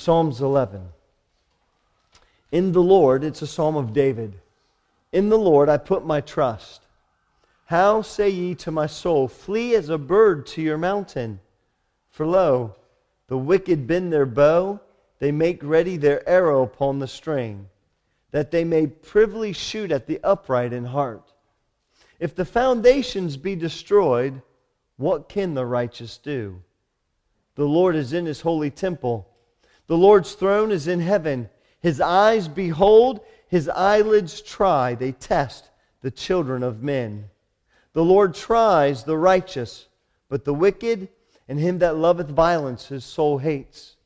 Psalms 11. In the Lord, it's a psalm of David. In the Lord I put my trust. How say ye to my soul, Flee as a bird to your mountain? For lo, the wicked bend their bow, they make ready their arrow upon the string, that they may privily shoot at the upright in heart. If the foundations be destroyed, what can the righteous do? The Lord is in his holy temple. The Lord's throne is in heaven. His eyes behold, his eyelids try, they test the children of men. The Lord tries the righteous, but the wicked and him that loveth violence his soul hates.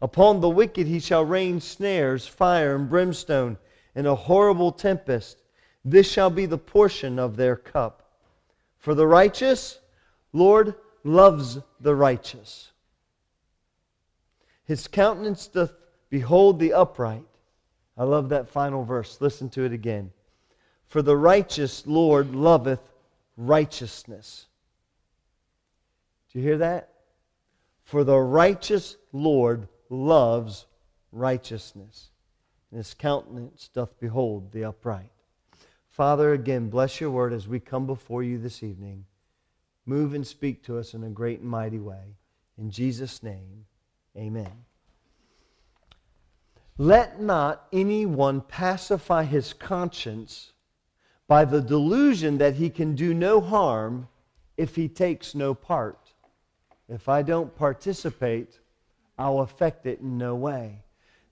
Upon the wicked he shall rain snares, fire, and brimstone, and a horrible tempest. This shall be the portion of their cup. For the righteous, Lord loves the righteous. His countenance doth behold the upright. I love that final verse. Listen to it again. For the righteous Lord loveth righteousness. Do you hear that? For the righteous Lord loves righteousness, and his countenance doth behold the upright. Father, again, bless your word as we come before you this evening. Move and speak to us in a great and mighty way. In Jesus' name, amen. Let not anyone pacify his conscience by the delusion that he can do no harm if he takes no part. If I don't participate, I'll affect it in no way.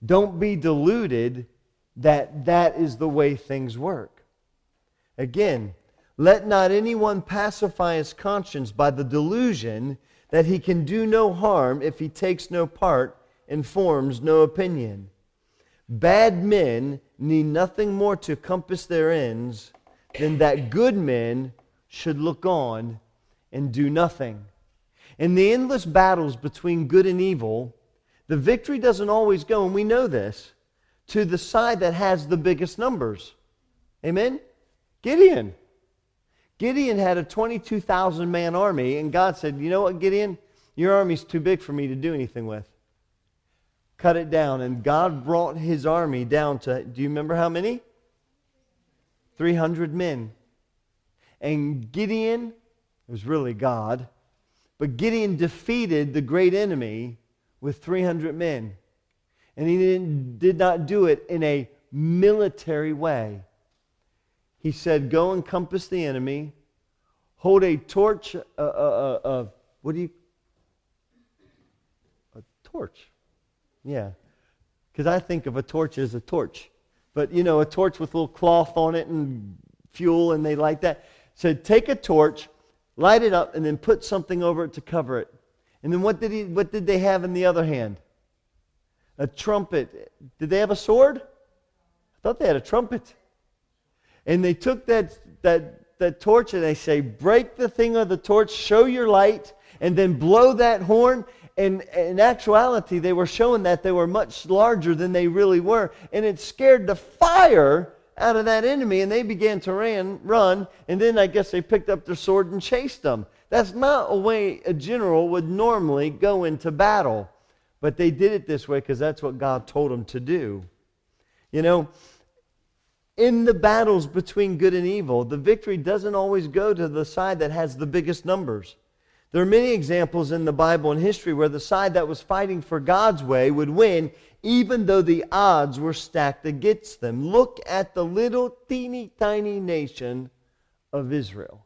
Don't be deluded that that is the way things work. Again, let not anyone pacify his conscience by the delusion that he can do no harm if he takes no part and forms no opinion. Bad men need nothing more to compass their ends than that good men should look on and do nothing. In the endless battles between good and evil, the victory doesn't always go, and we know this, to the side that has the biggest numbers. Amen? Gideon. Gideon had a 22,000 man army, and God said, You know what, Gideon? Your army's too big for me to do anything with cut it down. And God brought his army down to, do you remember how many? 300 men. And Gideon, it was really God, but Gideon defeated the great enemy with 300 men. And he did not do it in a military way. He said, Go encompass the enemy, hold a torch, uh, uh, uh, uh what do you, a torch yeah. Because I think of a torch as a torch. But, you know, a torch with a little cloth on it and fuel, and they light that. So take a torch, light it up, and then put something over it to cover it. And then what did, he, what did they have in the other hand? A trumpet. Did they have a sword? I thought they had a trumpet. And they took that, that, that torch and they say, break the thing of the torch, show your light, and then blow that horn, and in actuality, they were showing that they were much larger than they really were. And it scared the fire out of that enemy, and they began to ran, run. And then I guess they picked up their sword and chased them. That's not a way a general would normally go into battle. But they did it this way because that's what God told them to do. You know, in the battles between good and evil, the victory doesn't always go to the side that has the biggest numbers. There are many examples in the Bible and history where the side that was fighting for God's way would win, even though the odds were stacked against them. Look at the little teeny tiny nation of Israel.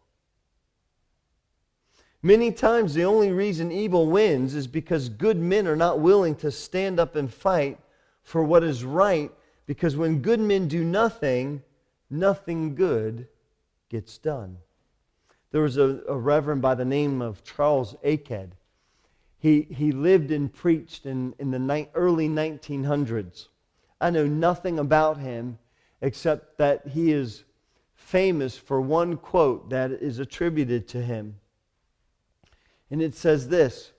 Many times, the only reason evil wins is because good men are not willing to stand up and fight for what is right, because when good men do nothing, nothing good gets done. There was a, a reverend by the name of Charles Aked. He, he lived and preached in, in the ni- early 1900s. I know nothing about him except that he is famous for one quote that is attributed to him. And it says this,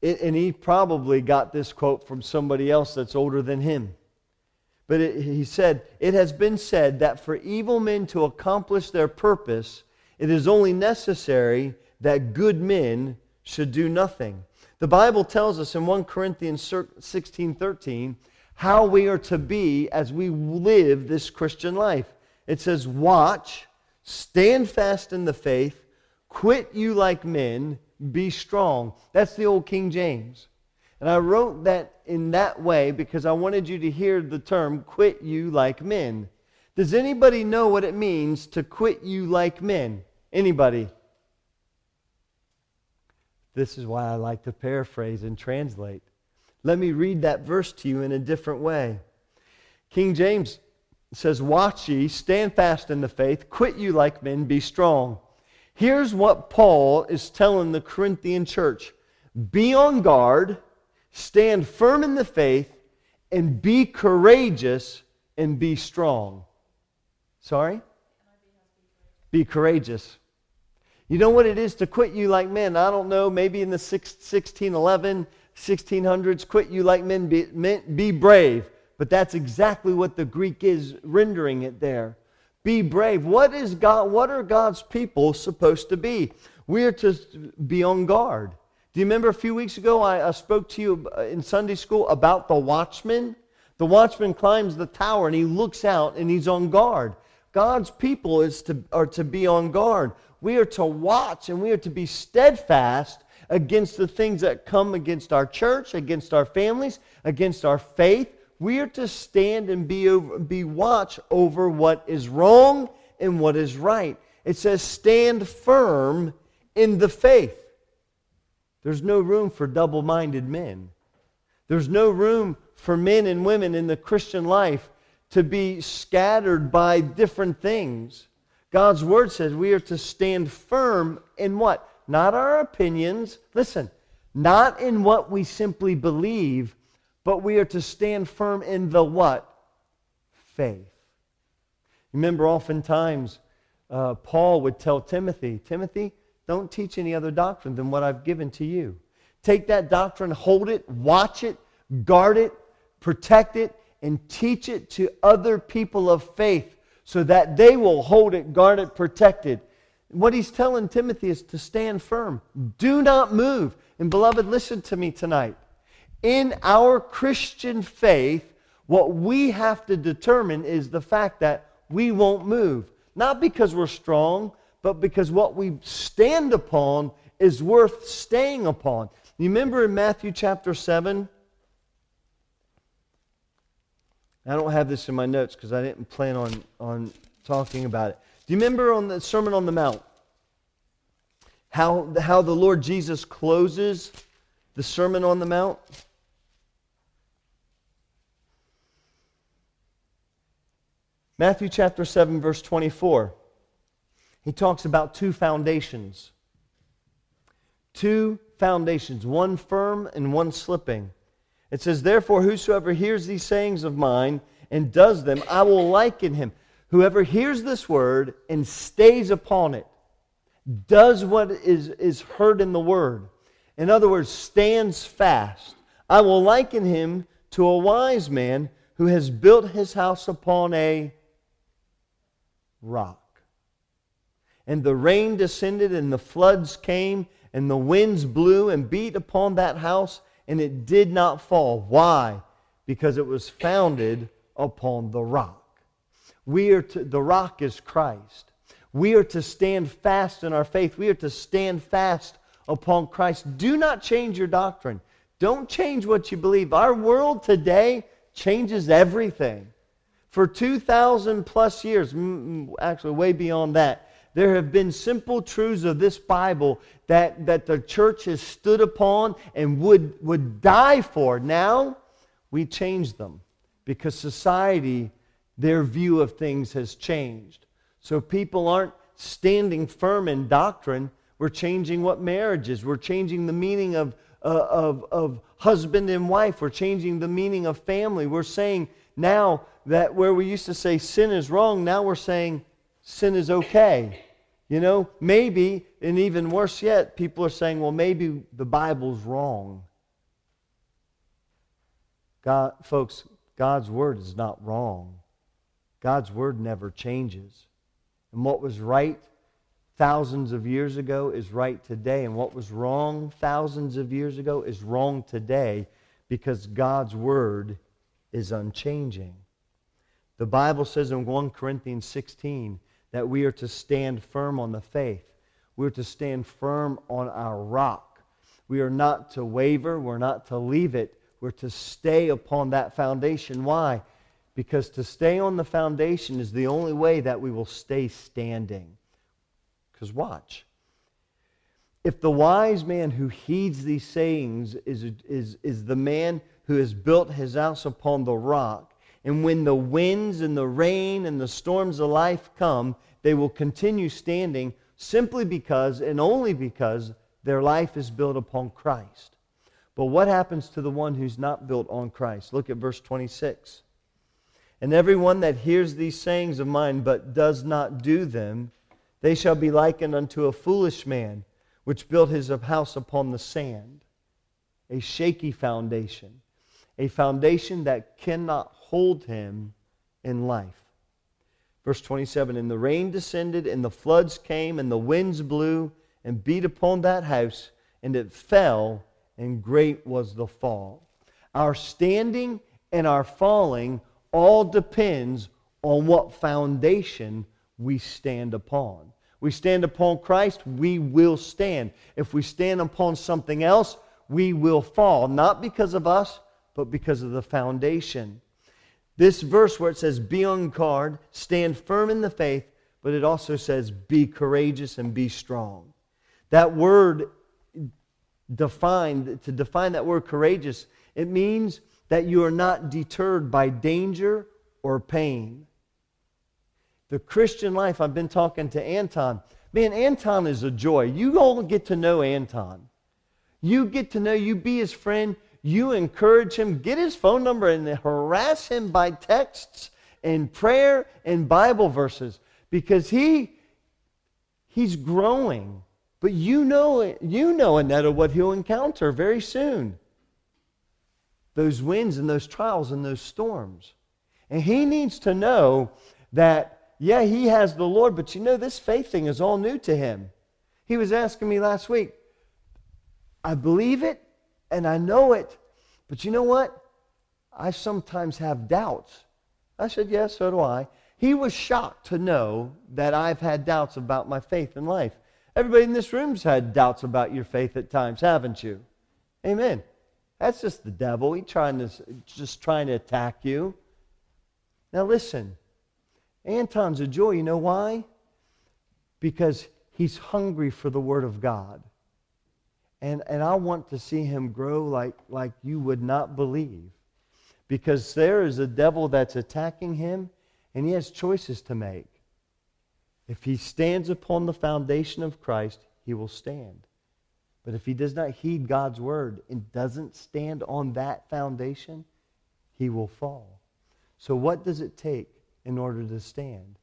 it, and he probably got this quote from somebody else that's older than him. But it, he said, It has been said that for evil men to accomplish their purpose, it is only necessary that good men should do nothing. The Bible tells us in 1 Corinthians 16 13 how we are to be as we live this Christian life. It says, Watch, stand fast in the faith, quit you like men, be strong. That's the old King James. And I wrote that in that way because I wanted you to hear the term quit you like men. Does anybody know what it means to quit you like men? Anybody? This is why I like to paraphrase and translate. Let me read that verse to you in a different way. King James says, Watch ye, stand fast in the faith, quit you like men, be strong. Here's what Paul is telling the Corinthian church Be on guard, stand firm in the faith, and be courageous and be strong. Sorry? Be courageous. You know what it is to quit you like men? I don't know, maybe in the 1611, 1600s, quit you like men, be, be brave. But that's exactly what the Greek is rendering it there. Be brave. What is God what are God's people supposed to be? We are to be on guard. Do you remember a few weeks ago I, I spoke to you uh, in Sunday school about the watchman? The watchman climbs the tower and he looks out and he's on guard. God's people is to, are to be on guard. We are to watch and we are to be steadfast against the things that come against our church, against our families, against our faith. We are to stand and be, over, be watch over what is wrong and what is right. It says, stand firm in the faith. There's no room for double minded men. There's no room for men and women in the Christian life to be scattered by different things. God's word says we are to stand firm in what? Not our opinions. Listen, not in what we simply believe, but we are to stand firm in the what? Faith. Remember, oftentimes, uh, Paul would tell Timothy, Timothy, don't teach any other doctrine than what I've given to you. Take that doctrine, hold it, watch it, guard it, protect it, and teach it to other people of faith so that they will hold it, guard it, protect it. What he's telling Timothy is to stand firm. Do not move. And beloved, listen to me tonight. In our Christian faith, what we have to determine is the fact that we won't move. Not because we're strong, but because what we stand upon is worth staying upon. You remember in Matthew chapter 7? I don't have this in my notes because I didn't plan on, on talking about it. Do you remember on the Sermon on the Mount how, how the Lord Jesus closes the Sermon on the Mount? Matthew chapter 7, verse 24. He talks about two foundations. Two foundations, one firm and one slipping. It says, Therefore, whosoever hears these sayings of mine and does them, I will liken him. Whoever hears this word and stays upon it, does what is, is heard in the word. In other words, stands fast. I will liken him to a wise man who has built his house upon a rock. And the rain descended, and the floods came, and the winds blew and beat upon that house, and it did not fall. Why? Because it was founded upon the rock. We are to, the rock is Christ. We are to stand fast in our faith. We are to stand fast upon Christ. Do not change your doctrine. Don't change what you believe. Our world today changes everything. For 2,000 plus years, actually way beyond that, there have been simple truths of this Bible that, that the church has stood upon and would, would die for. Now, we change them because society, their view of things has changed. So people aren't standing firm in doctrine. We're changing what marriage is. We're changing the meaning of, uh, of, of husband and wife. We're changing the meaning of family. We're saying now that where we used to say sin is wrong, now we're saying sin is okay. You know, maybe, and even worse yet, people are saying, well, maybe the Bible's wrong. God, folks, God's word is not wrong. God's word never changes. And what was right thousands of years ago is right today, and what was wrong thousands of years ago is wrong today because God's word is unchanging. The Bible says in 1 Corinthians 16 that we are to stand firm on the faith. We're to stand firm on our rock. We are not to waver. We're not to leave it. We're to stay upon that foundation. Why? Because to stay on the foundation is the only way that we will stay standing. Because watch. If the wise man who heeds these sayings is, is, is the man who has built his house upon the rock, and when the winds and the rain and the storms of life come, they will continue standing simply because and only because their life is built upon Christ. But what happens to the one who's not built on Christ? Look at verse 26. And everyone that hears these sayings of mine but does not do them, they shall be likened unto a foolish man which built his house upon the sand, a shaky foundation, a foundation that cannot hold him in life. Verse 27 And the rain descended, and the floods came, and the winds blew and beat upon that house, and it fell, and great was the fall. Our standing and our falling all depends on what foundation we stand upon. We stand upon Christ, we will stand. If we stand upon something else, we will fall, not because of us, but because of the foundation. This verse where it says, be on guard, stand firm in the faith, but it also says, be courageous and be strong. That word defined, to define that word courageous, it means that you are not deterred by danger or pain. The Christian life, I've been talking to Anton. Man, Anton is a joy. You all get to know Anton. You get to know, you be his friend, you encourage him, get his phone number and harass him by texts and prayer and Bible verses because he he's growing. But you know you know Annetta what he'll encounter very soon. Those winds and those trials and those storms. And he needs to know that yeah, he has the Lord, but you know this faith thing is all new to him. He was asking me last week, I believe it, and I know it. But you know what? I sometimes have doubts. I said, Yes, so do I. He was shocked to know that I've had doubts about my faith in life. Everybody in this room's had doubts about your faith at times, haven't you? Amen. That's just the devil. He's trying to just trying to attack you. Now listen, Anton's a joy. You know why? Because he's hungry for the Word of God. And, and I want to see him grow like, like you would not believe. Because there is a devil that's attacking him, and he has choices to make. If he stands upon the foundation of Christ, he will stand. But if he does not heed God's word and doesn't stand on that foundation, he will fall. So, what does it take in order to stand?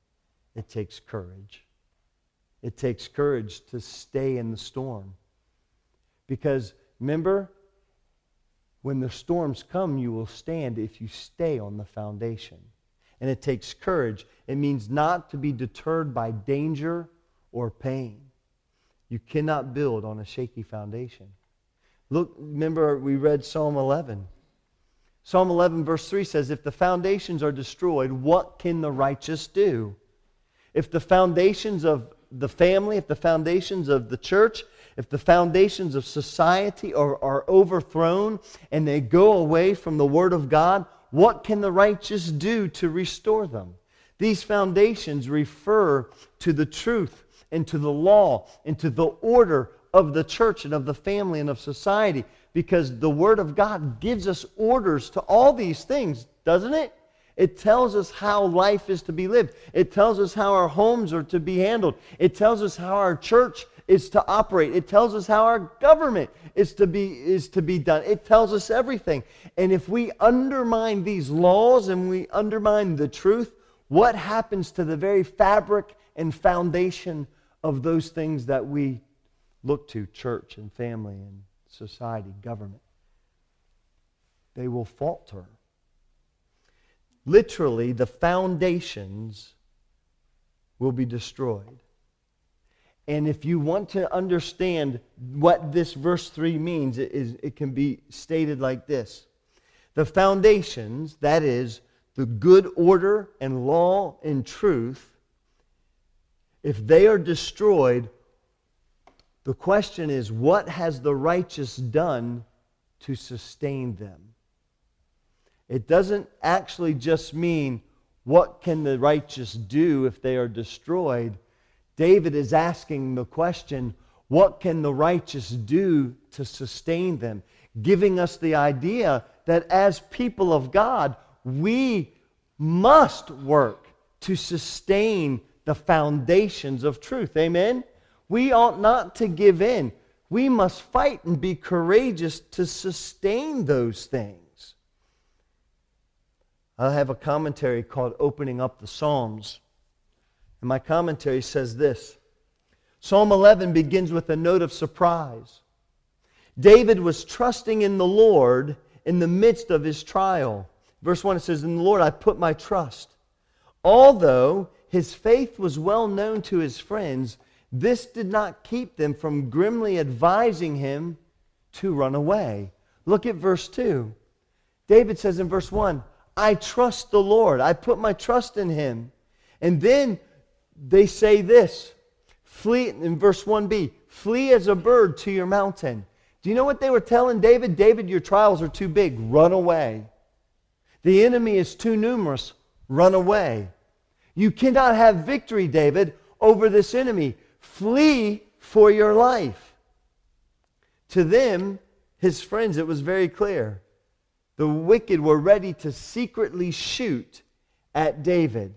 It takes courage. It takes courage to stay in the storm. Because remember, when the storms come, you will stand if you stay on the foundation. And it takes courage. It means not to be deterred by danger or pain. You cannot build on a shaky foundation. Look, remember we read Psalm 11. Psalm 11, verse 3 says, If the foundations are destroyed, what can the righteous do? If the foundations of the family, if the foundations of the church, if the foundations of society are, are overthrown and they go away from the Word of God, what can the righteous do to restore them? These foundations refer to the truth and to the law and to the order of the church and of the family and of society because the Word of God gives us orders to all these things, doesn't it? It tells us how life is to be lived. It tells us how our homes are to be handled. It tells us how our church is to operate. It tells us how our government is to be, is to be done. It tells us everything. And if we undermine these laws and we undermine the truth, what happens to the very fabric and foundation of those things that we look to church and family and society, government? They will falter. Literally, the foundations will be destroyed. And if you want to understand what this verse 3 means, it, is, it can be stated like this The foundations, that is, the good order and law and truth, if they are destroyed, the question is what has the righteous done to sustain them? It doesn't actually just mean what can the righteous do if they are destroyed. David is asking the question, what can the righteous do to sustain them? Giving us the idea that as people of God, we must work to sustain the foundations of truth. Amen? We ought not to give in. We must fight and be courageous to sustain those things. I have a commentary called Opening Up the Psalms. And my commentary says this Psalm 11 begins with a note of surprise. David was trusting in the Lord in the midst of his trial. Verse 1 it says, In the Lord I put my trust. Although his faith was well known to his friends, this did not keep them from grimly advising him to run away. Look at verse 2. David says in verse 1 I trust the Lord. I put my trust in him. And then they say this flee in verse 1b flee as a bird to your mountain. Do you know what they were telling David? David, your trials are too big. Run away. The enemy is too numerous. Run away. You cannot have victory, David, over this enemy. Flee for your life. To them, his friends, it was very clear the wicked were ready to secretly shoot at David.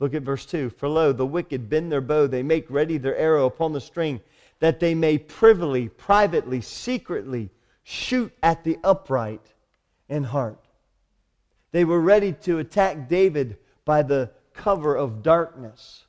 Look at verse 2. For lo, the wicked bend their bow, they make ready their arrow upon the string, that they may privily, privately, secretly shoot at the upright in heart. They were ready to attack David by the cover of darkness.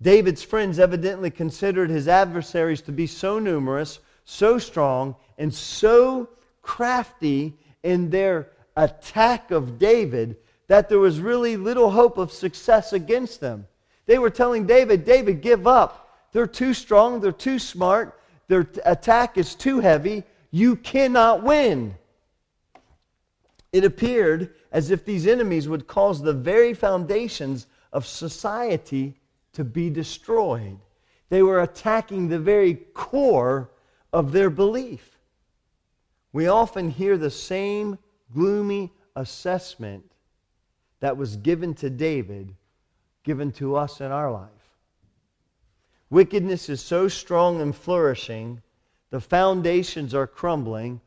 David's friends evidently considered his adversaries to be so numerous, so strong, and so crafty in their attack of David that there was really little hope of success against them. They were telling David, David, give up. They're too strong, they're too smart, their attack is too heavy. You cannot win. It appeared as if these enemies would cause the very foundations of society to be destroyed. They were attacking the very core of their belief. We often hear the same gloomy assessment that was given to David, given to us in our life. Wickedness is so strong and flourishing, the foundations are crumbling,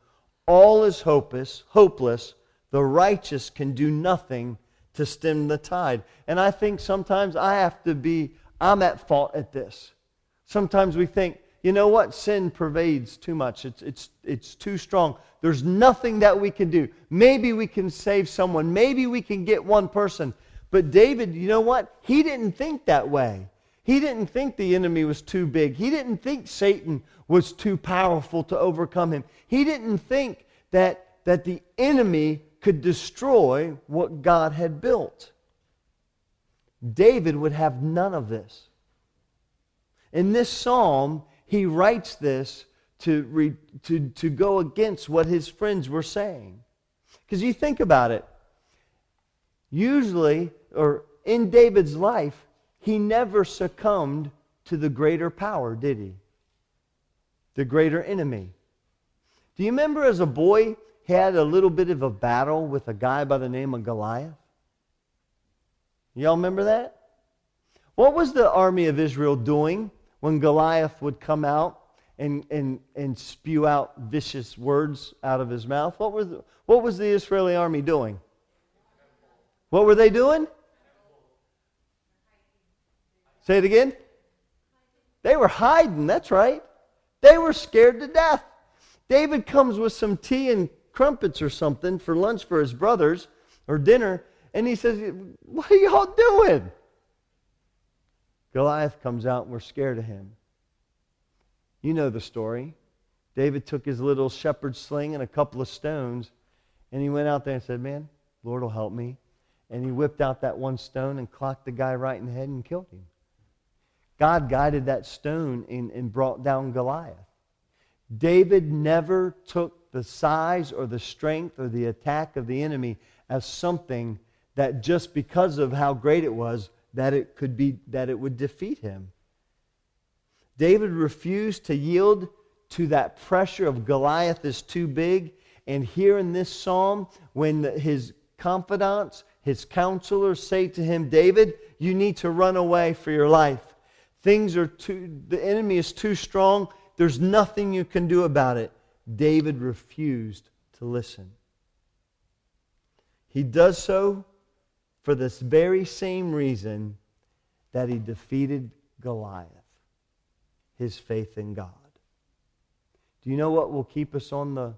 all is hopeless, hopeless. The righteous can do nothing to stem the tide. And I think sometimes I have to be, I'm at fault at this. Sometimes we think, you know what? Sin pervades too much. It's, it's, it's too strong. There's nothing that we can do. Maybe we can save someone. Maybe we can get one person. But David, you know what? He didn't think that way. He didn't think the enemy was too big. He didn't think Satan was too powerful to overcome him. He didn't think that, that the enemy could destroy what God had built. David would have none of this. In this psalm, he writes this to, re, to, to go against what his friends were saying. Because you think about it, usually, or in David's life, he never succumbed to the greater power, did he? The greater enemy. Do you remember as a boy, he had a little bit of a battle with a guy by the name of Goliath? Y'all remember that? What was the army of Israel doing when Goliath would come out and, and, and spew out vicious words out of his mouth, what, were the, what was the Israeli army doing? What were they doing? Say it again. They were hiding, that's right. They were scared to death. David comes with some tea and crumpets or something for lunch for his brothers or dinner, and he says, What are y'all doing? Goliath comes out and we're scared of him. You know the story. David took his little shepherd sling and a couple of stones, and he went out there and said, Man, Lord will help me. And he whipped out that one stone and clocked the guy right in the head and killed him. God guided that stone and, and brought down Goliath. David never took the size or the strength or the attack of the enemy as something that just because of how great it was, that it could be that it would defeat him. David refused to yield to that pressure of Goliath is too big. And here in this psalm, when his confidants, his counselors say to him, David, you need to run away for your life. Things are too, the enemy is too strong. There's nothing you can do about it. David refused to listen. He does so for this very same reason that he defeated Goliath his faith in God. Do you know what will keep us on the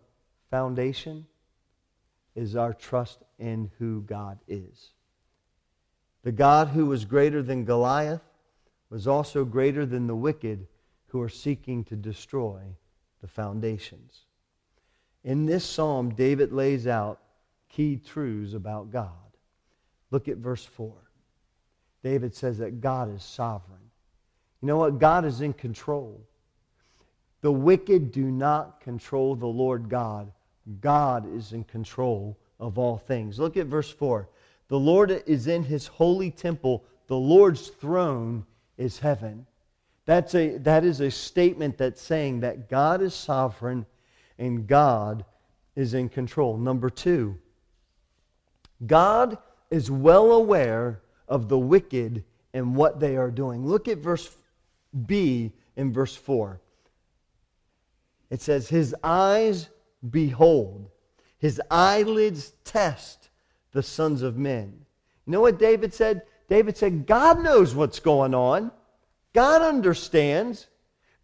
foundation? Is our trust in who God is. The God who was greater than Goliath was also greater than the wicked who are seeking to destroy the foundations. In this psalm, David lays out key truths about God. Look at verse 4. David says that God is sovereign. You know what? God is in control. The wicked do not control the Lord God. God is in control of all things. Look at verse 4. The Lord is in his holy temple. The Lord's throne is heaven. That's a, that is a statement that's saying that God is sovereign and God is in control. Number two, God is well aware of the wicked and what they are doing. Look at verse B in verse 4. It says, His eyes behold, his eyelids test the sons of men. You know what David said? David said, God knows what's going on. God understands.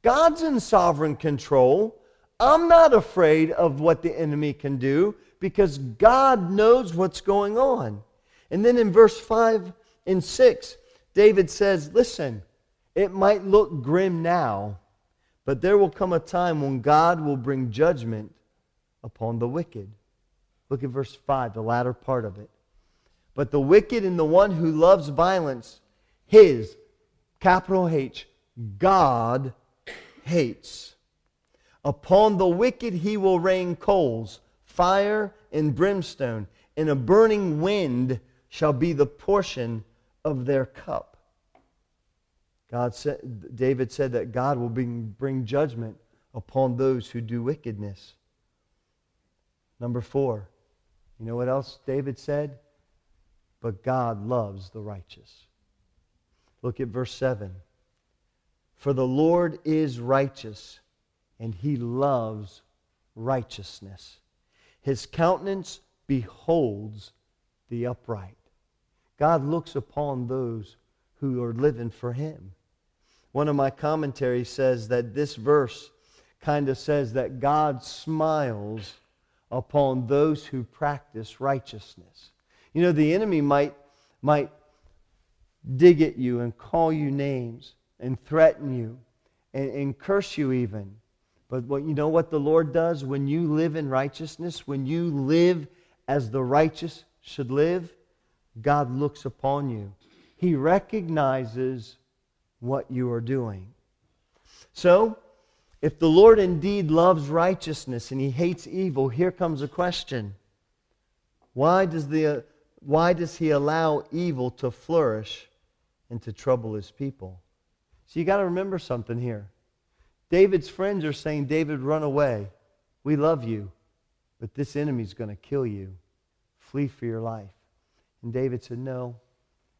God's in sovereign control. I'm not afraid of what the enemy can do because God knows what's going on. And then in verse 5 and 6, David says, Listen, it might look grim now, but there will come a time when God will bring judgment upon the wicked. Look at verse 5, the latter part of it. But the wicked and the one who loves violence, his, capital H, God hates. Upon the wicked he will rain coals, fire, and brimstone, and a burning wind shall be the portion of their cup. God said, David said that God will bring, bring judgment upon those who do wickedness. Number four, you know what else David said? But God loves the righteous. Look at verse 7. For the Lord is righteous, and he loves righteousness. His countenance beholds the upright. God looks upon those who are living for him. One of my commentaries says that this verse kind of says that God smiles upon those who practice righteousness. You know, the enemy might, might dig at you and call you names and threaten you and, and curse you even. But what, you know what the Lord does when you live in righteousness, when you live as the righteous should live? God looks upon you. He recognizes what you are doing. So, if the Lord indeed loves righteousness and he hates evil, here comes a question. Why does, the, why does he allow evil to flourish and to trouble his people? So you got to remember something here. David's friends are saying, David, run away. We love you, but this enemy's going to kill you. Flee for your life. And David said, No,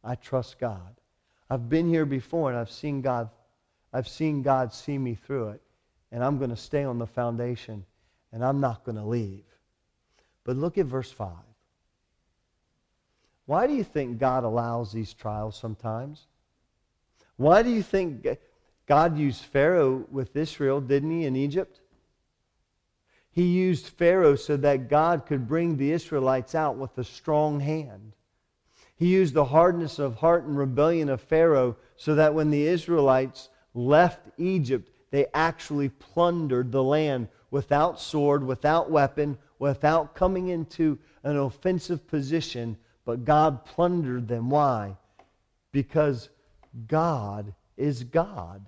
I trust God. I've been here before and I've seen God I've seen God see me through it and I'm going to stay on the foundation and I'm not going to leave. But look at verse 5. Why do you think God allows these trials sometimes? Why do you think God used Pharaoh with Israel, didn't he, in Egypt? He used Pharaoh so that God could bring the Israelites out with a strong hand. He used the hardness of heart and rebellion of Pharaoh so that when the Israelites left Egypt, they actually plundered the land without sword, without weapon, without coming into an offensive position. But God plundered them. Why? Because God is God.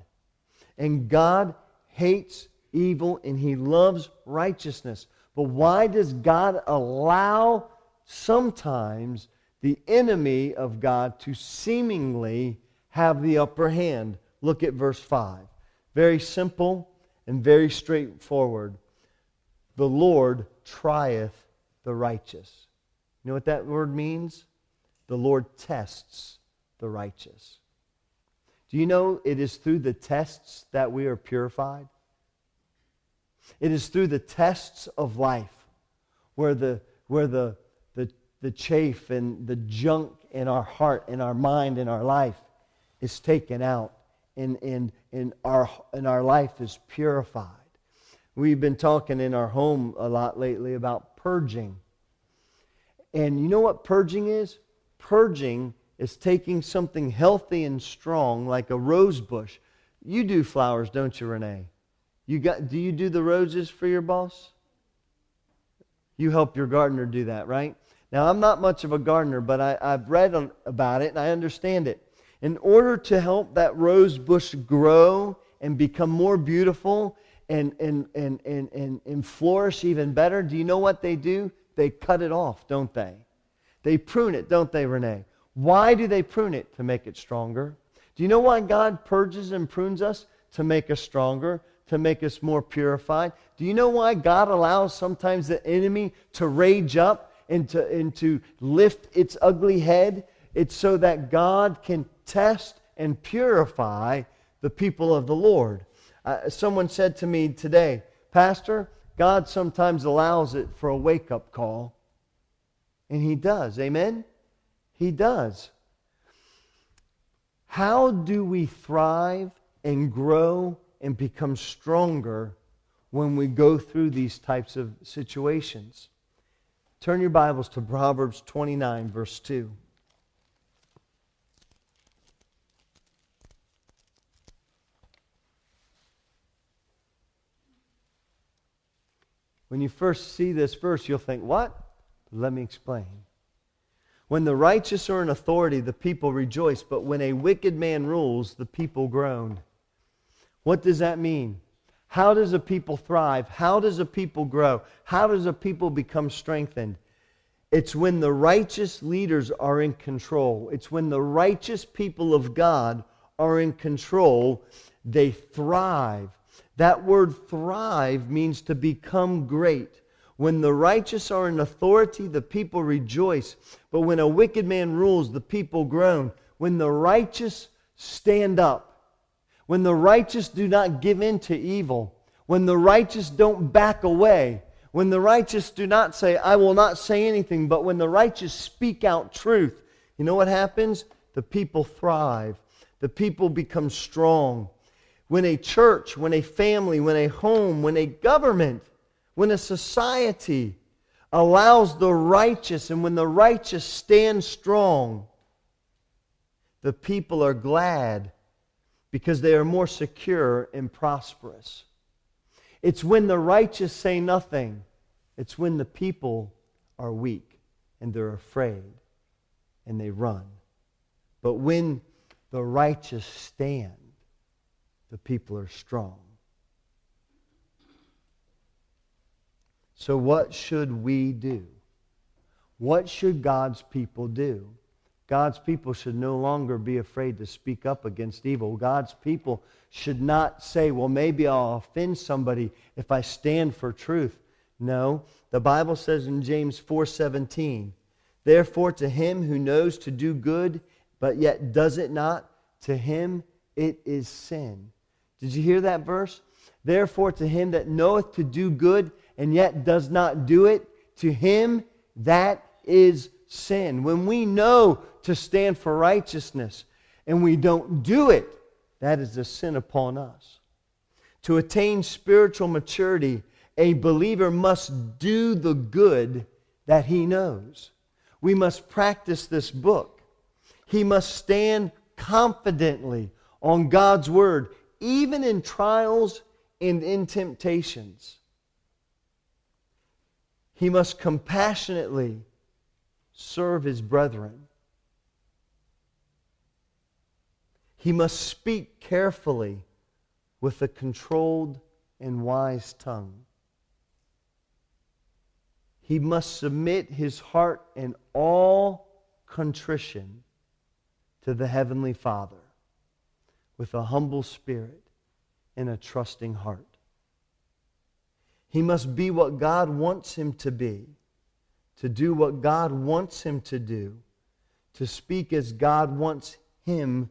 And God hates evil and he loves righteousness. But why does God allow sometimes the enemy of God to seemingly have the upper hand? Look at verse 5. Very simple and very straightforward. The Lord trieth the righteous. You know what that word means? The Lord tests the righteous. Do you know it is through the tests that we are purified? It is through the tests of life where the, where the, the, chafe and the junk in our heart, in our mind, in our life is taken out and, and, and, our, and our life is purified. We've been talking in our home a lot lately about purging. And you know what purging is? Purging is taking something healthy and strong, like a rose bush. You do flowers, don't you, Renee? You got, do you do the roses for your boss? You help your gardener do that, right? Now, I'm not much of a gardener, but I, I've read about it and I understand it. In order to help that rose bush grow and become more beautiful and, and, and, and, and, and flourish even better, do you know what they do? They cut it off, don't they? They prune it, don't they, Renee? Why do they prune it? To make it stronger. Do you know why God purges and prunes us? To make us stronger, to make us more purified. Do you know why God allows sometimes the enemy to rage up and to, and to lift its ugly head? It's so that God can test and purify the people of the Lord. Uh, someone said to me today, Pastor, God sometimes allows it for a wake up call. And He does. Amen? He does. How do we thrive and grow and become stronger when we go through these types of situations? Turn your Bibles to Proverbs 29, verse 2. When you first see this verse, you'll think, what? Let me explain. When the righteous are in authority, the people rejoice, but when a wicked man rules, the people groan. What does that mean? How does a people thrive? How does a people grow? How does a people become strengthened? It's when the righteous leaders are in control. It's when the righteous people of God are in control. They thrive. That word thrive means to become great. When the righteous are in authority, the people rejoice. But when a wicked man rules, the people groan. When the righteous stand up, when the righteous do not give in to evil, when the righteous don't back away, when the righteous do not say, I will not say anything, but when the righteous speak out truth, you know what happens? The people thrive. The people become strong when a church, when a family, when a home, when a government, when a society allows the righteous and when the righteous stand strong, the people are glad because they are more secure and prosperous. It's when the righteous say nothing, it's when the people are weak and they're afraid and they run. But when the righteous stand, the people are strong. So, what should we do? What should God's people do? God's people should no longer be afraid to speak up against evil. God's people should not say, well, maybe I'll offend somebody if I stand for truth. No, the Bible says in James 4:17, "Therefore to him who knows to do good but yet does it not, to him it is sin." Did you hear that verse? Therefore, to him that knoweth to do good and yet does not do it, to him that is sin. When we know to stand for righteousness and we don't do it, that is a sin upon us. To attain spiritual maturity, a believer must do the good that he knows. We must practice this book. He must stand confidently on God's word even in trials and in temptations. He must compassionately serve his brethren. He must speak carefully with a controlled and wise tongue. He must submit his heart in all contrition to the Heavenly Father with a humble spirit and a trusting heart. He must be what God wants him to be, to do what God wants him to do, to speak as God wants him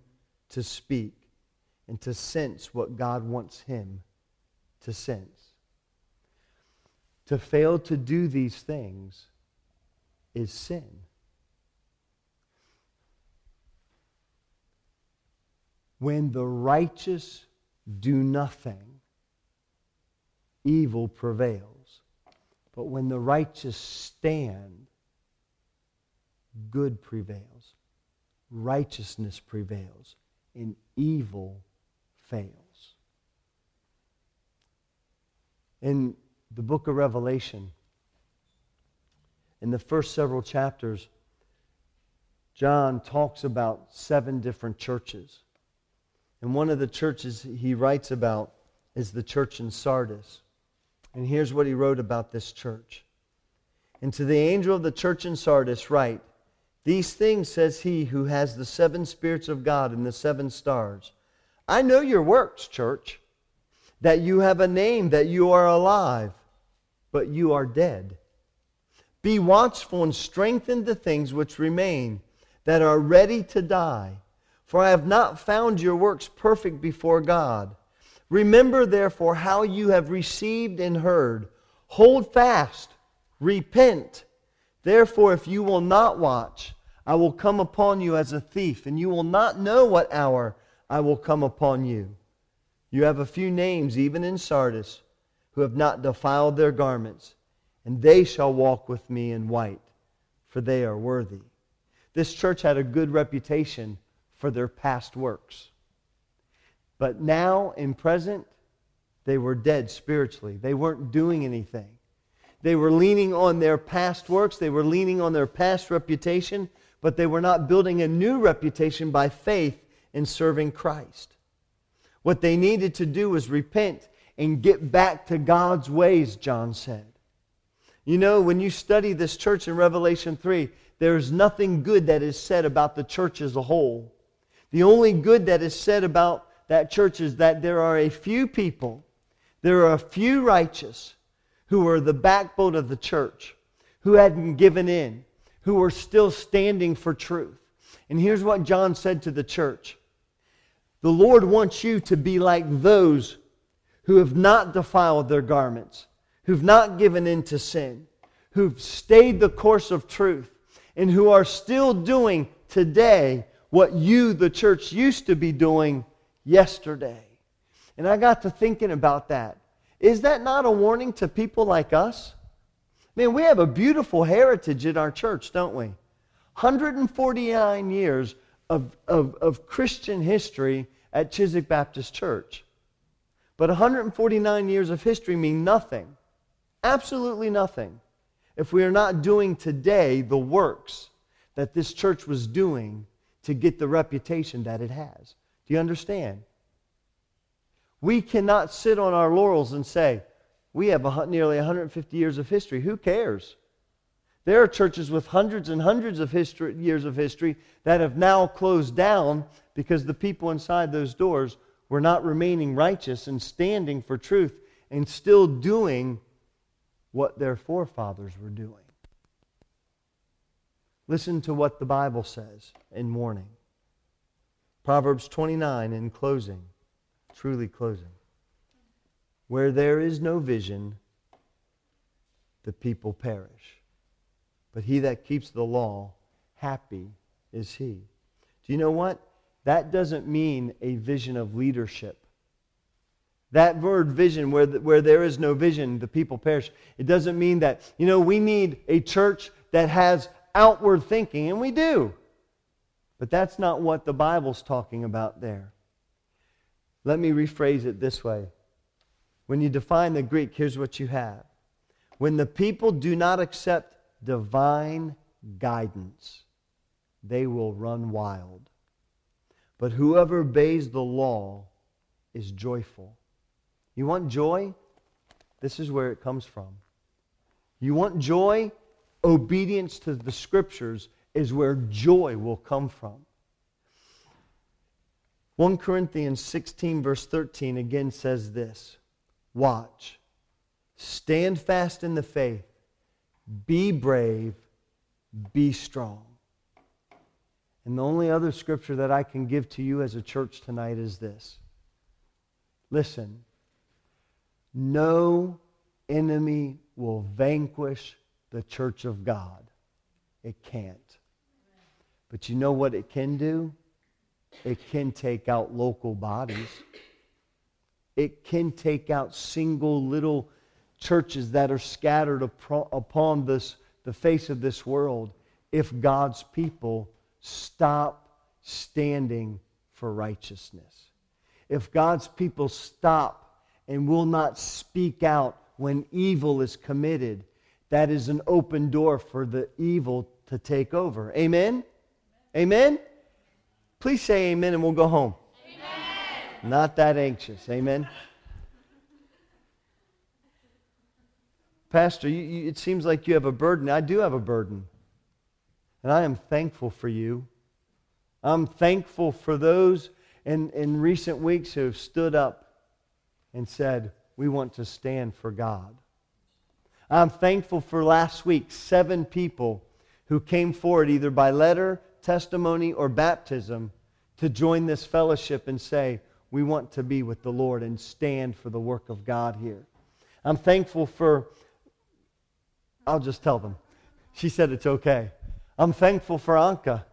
to speak, and to sense what God wants him to sense. To fail to do these things is sin. When the righteous do nothing, evil prevails. But when the righteous stand, good prevails, righteousness prevails, and evil fails. In the book of Revelation, in the first several chapters, John talks about seven different churches. And one of the churches he writes about is the church in Sardis. And here's what he wrote about this church. And to the angel of the church in Sardis, write, These things says he who has the seven spirits of God and the seven stars. I know your works, church, that you have a name, that you are alive, but you are dead. Be watchful and strengthen the things which remain, that are ready to die. For I have not found your works perfect before God. Remember, therefore, how you have received and heard. Hold fast, repent. Therefore, if you will not watch, I will come upon you as a thief, and you will not know what hour I will come upon you. You have a few names, even in Sardis, who have not defiled their garments, and they shall walk with me in white, for they are worthy. This church had a good reputation for their past works. But now, in present, they were dead spiritually. They weren't doing anything. They were leaning on their past works, they were leaning on their past reputation, but they were not building a new reputation by faith in serving Christ. What they needed to do was repent and get back to God's ways, John said. You know, when you study this church in Revelation 3, there is nothing good that is said about the church as a whole. The only good that is said about that church is that there are a few people, there are a few righteous who were the backbone of the church, who hadn't given in, who were still standing for truth. And here's what John said to the church The Lord wants you to be like those who have not defiled their garments, who've not given in to sin, who've stayed the course of truth, and who are still doing today what you, the church, used to be doing yesterday. And I got to thinking about that. Is that not a warning to people like us? Man, we have a beautiful heritage in our church, don't we? 149 years of, of, of Christian history at Chiswick Baptist Church. But 149 years of history mean nothing, absolutely nothing, if we are not doing today the works that this church was doing to get the reputation that it has. Do you understand? We cannot sit on our laurels and say, we have a, nearly 150 years of history. Who cares? There are churches with hundreds and hundreds of history, years of history that have now closed down because the people inside those doors were not remaining righteous and standing for truth and still doing what their forefathers were doing. Listen to what the Bible says in mourning. Proverbs 29 in closing, truly closing. Where there is no vision, the people perish. But he that keeps the law, happy is he. Do you know what? That doesn't mean a vision of leadership. That word vision, where, the, where there is no vision, the people perish. It doesn't mean that, you know, we need a church that has outward thinking, and we do. But that's not what the Bible's talking about there. Let me rephrase it this way. When you define the Greek, here's what you have. When the people do not accept divine guidance, they will run wild. but whoever obeys the law is joyful. You want joy? This is where it comes from. You want joy? Obedience to the scriptures is where joy will come from. 1 Corinthians 16, verse 13, again says this Watch, stand fast in the faith, be brave, be strong. And the only other scripture that I can give to you as a church tonight is this. Listen, no enemy will vanquish the church of God. It can't. But you know what it can do? It can take out local bodies. It can take out single little churches that are scattered upon this, the face of this world if God's people stop standing for righteousness. If God's people stop and will not speak out when evil is committed, that is an open door for the evil to take over. Amen? Amen? Please say amen and we'll go home. Amen. Not that anxious. Amen. Pastor, you, you, it seems like you have a burden. I do have a burden. And I am thankful for you. I'm thankful for those in, in recent weeks who have stood up and said, We want to stand for God. I'm thankful for last week, seven people who came forward either by letter, testimony, or baptism to join this fellowship and say, We want to be with the Lord and stand for the work of God here. I'm thankful for, I'll just tell them. She said it's okay. I'm thankful for Anka.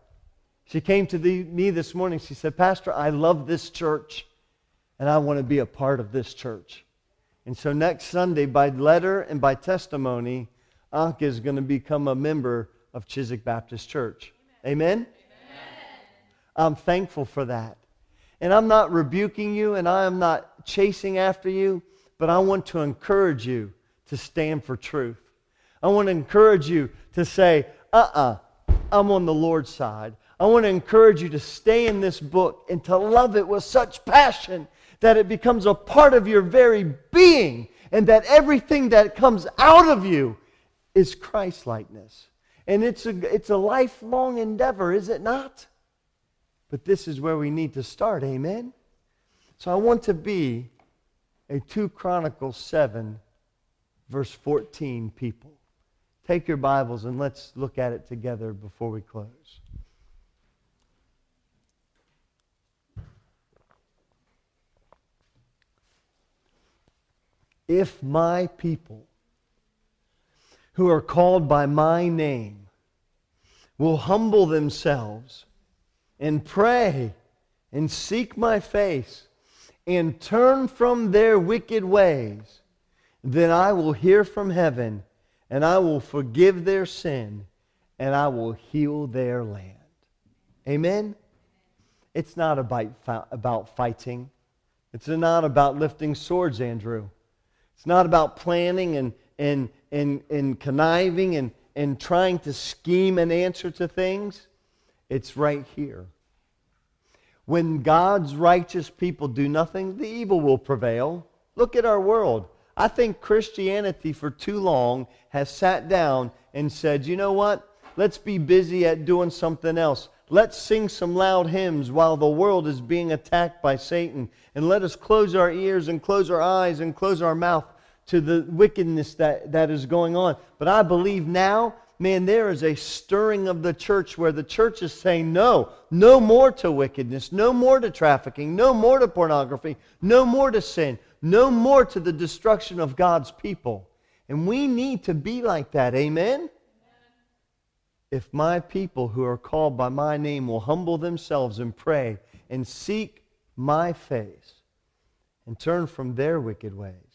She came to the, me this morning. She said, Pastor, I love this church and I want to be a part of this church. And so next Sunday, by letter and by testimony, Anka is going to become a member of Chiswick Baptist Church. Amen? Amen? I'm thankful for that. And I'm not rebuking you and I am not chasing after you, but I want to encourage you to stand for truth. I want to encourage you to say, uh uh-uh, uh, I'm on the Lord's side. I want to encourage you to stay in this book and to love it with such passion that it becomes a part of your very being and that everything that comes out of you is Christ likeness. And it's a, it's a lifelong endeavor, is it not? But this is where we need to start, amen? So I want to be a 2 Chronicles 7, verse 14 people. Take your Bibles and let's look at it together before we close. If my people who are called by my name will humble themselves and pray and seek my face and turn from their wicked ways, then I will hear from heaven and I will forgive their sin and I will heal their land. Amen? It's not about, fighting. It's not about lifting swords, Andrew. It's not about planning and, and, and, and conniving and, and trying to scheme an answer to things. It's right here. When God's righteous people do nothing, the evil will prevail. Look at our world. I think Christianity for too long has sat down and said, you know what? Let's be busy at doing something else. Let's sing some loud hymns while the world is being attacked by Satan. And let us close our ears and close our eyes and close our mouth to the wickedness that, that is going on. But I believe now man, there is a stirring of the church where the church is saying, no, no more to wickedness, no more to trafficking, no more to pornography, no more to sin, no more to the destruction of God's people. And we need to be like that. Amen? If my people who are called by my name will humble themselves and pray and seek my face and turn from their wicked ways.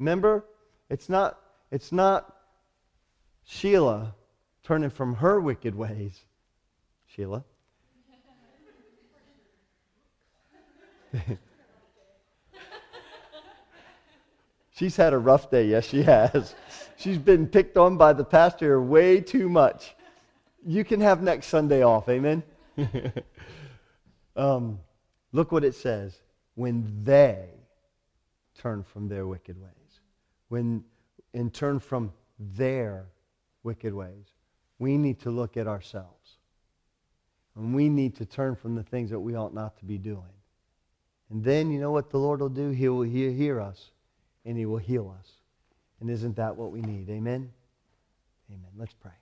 Remember, it's not, it's not Sheila turning from her wicked ways. Sheila. She's had a rough day. Yes, she has. She's been picked on by the pastor way too much. You can have next Sunday off. Amen. um, Look what it says. When they turn from their wicked ways. When, and turn from their wicked ways. We need to look at ourselves. And we need to turn from the things that we ought not to be doing. And then, you know what the Lord will do? He will hear, hear us and He will heal us. And isn't that what we need? Amen? Amen. Let's pray.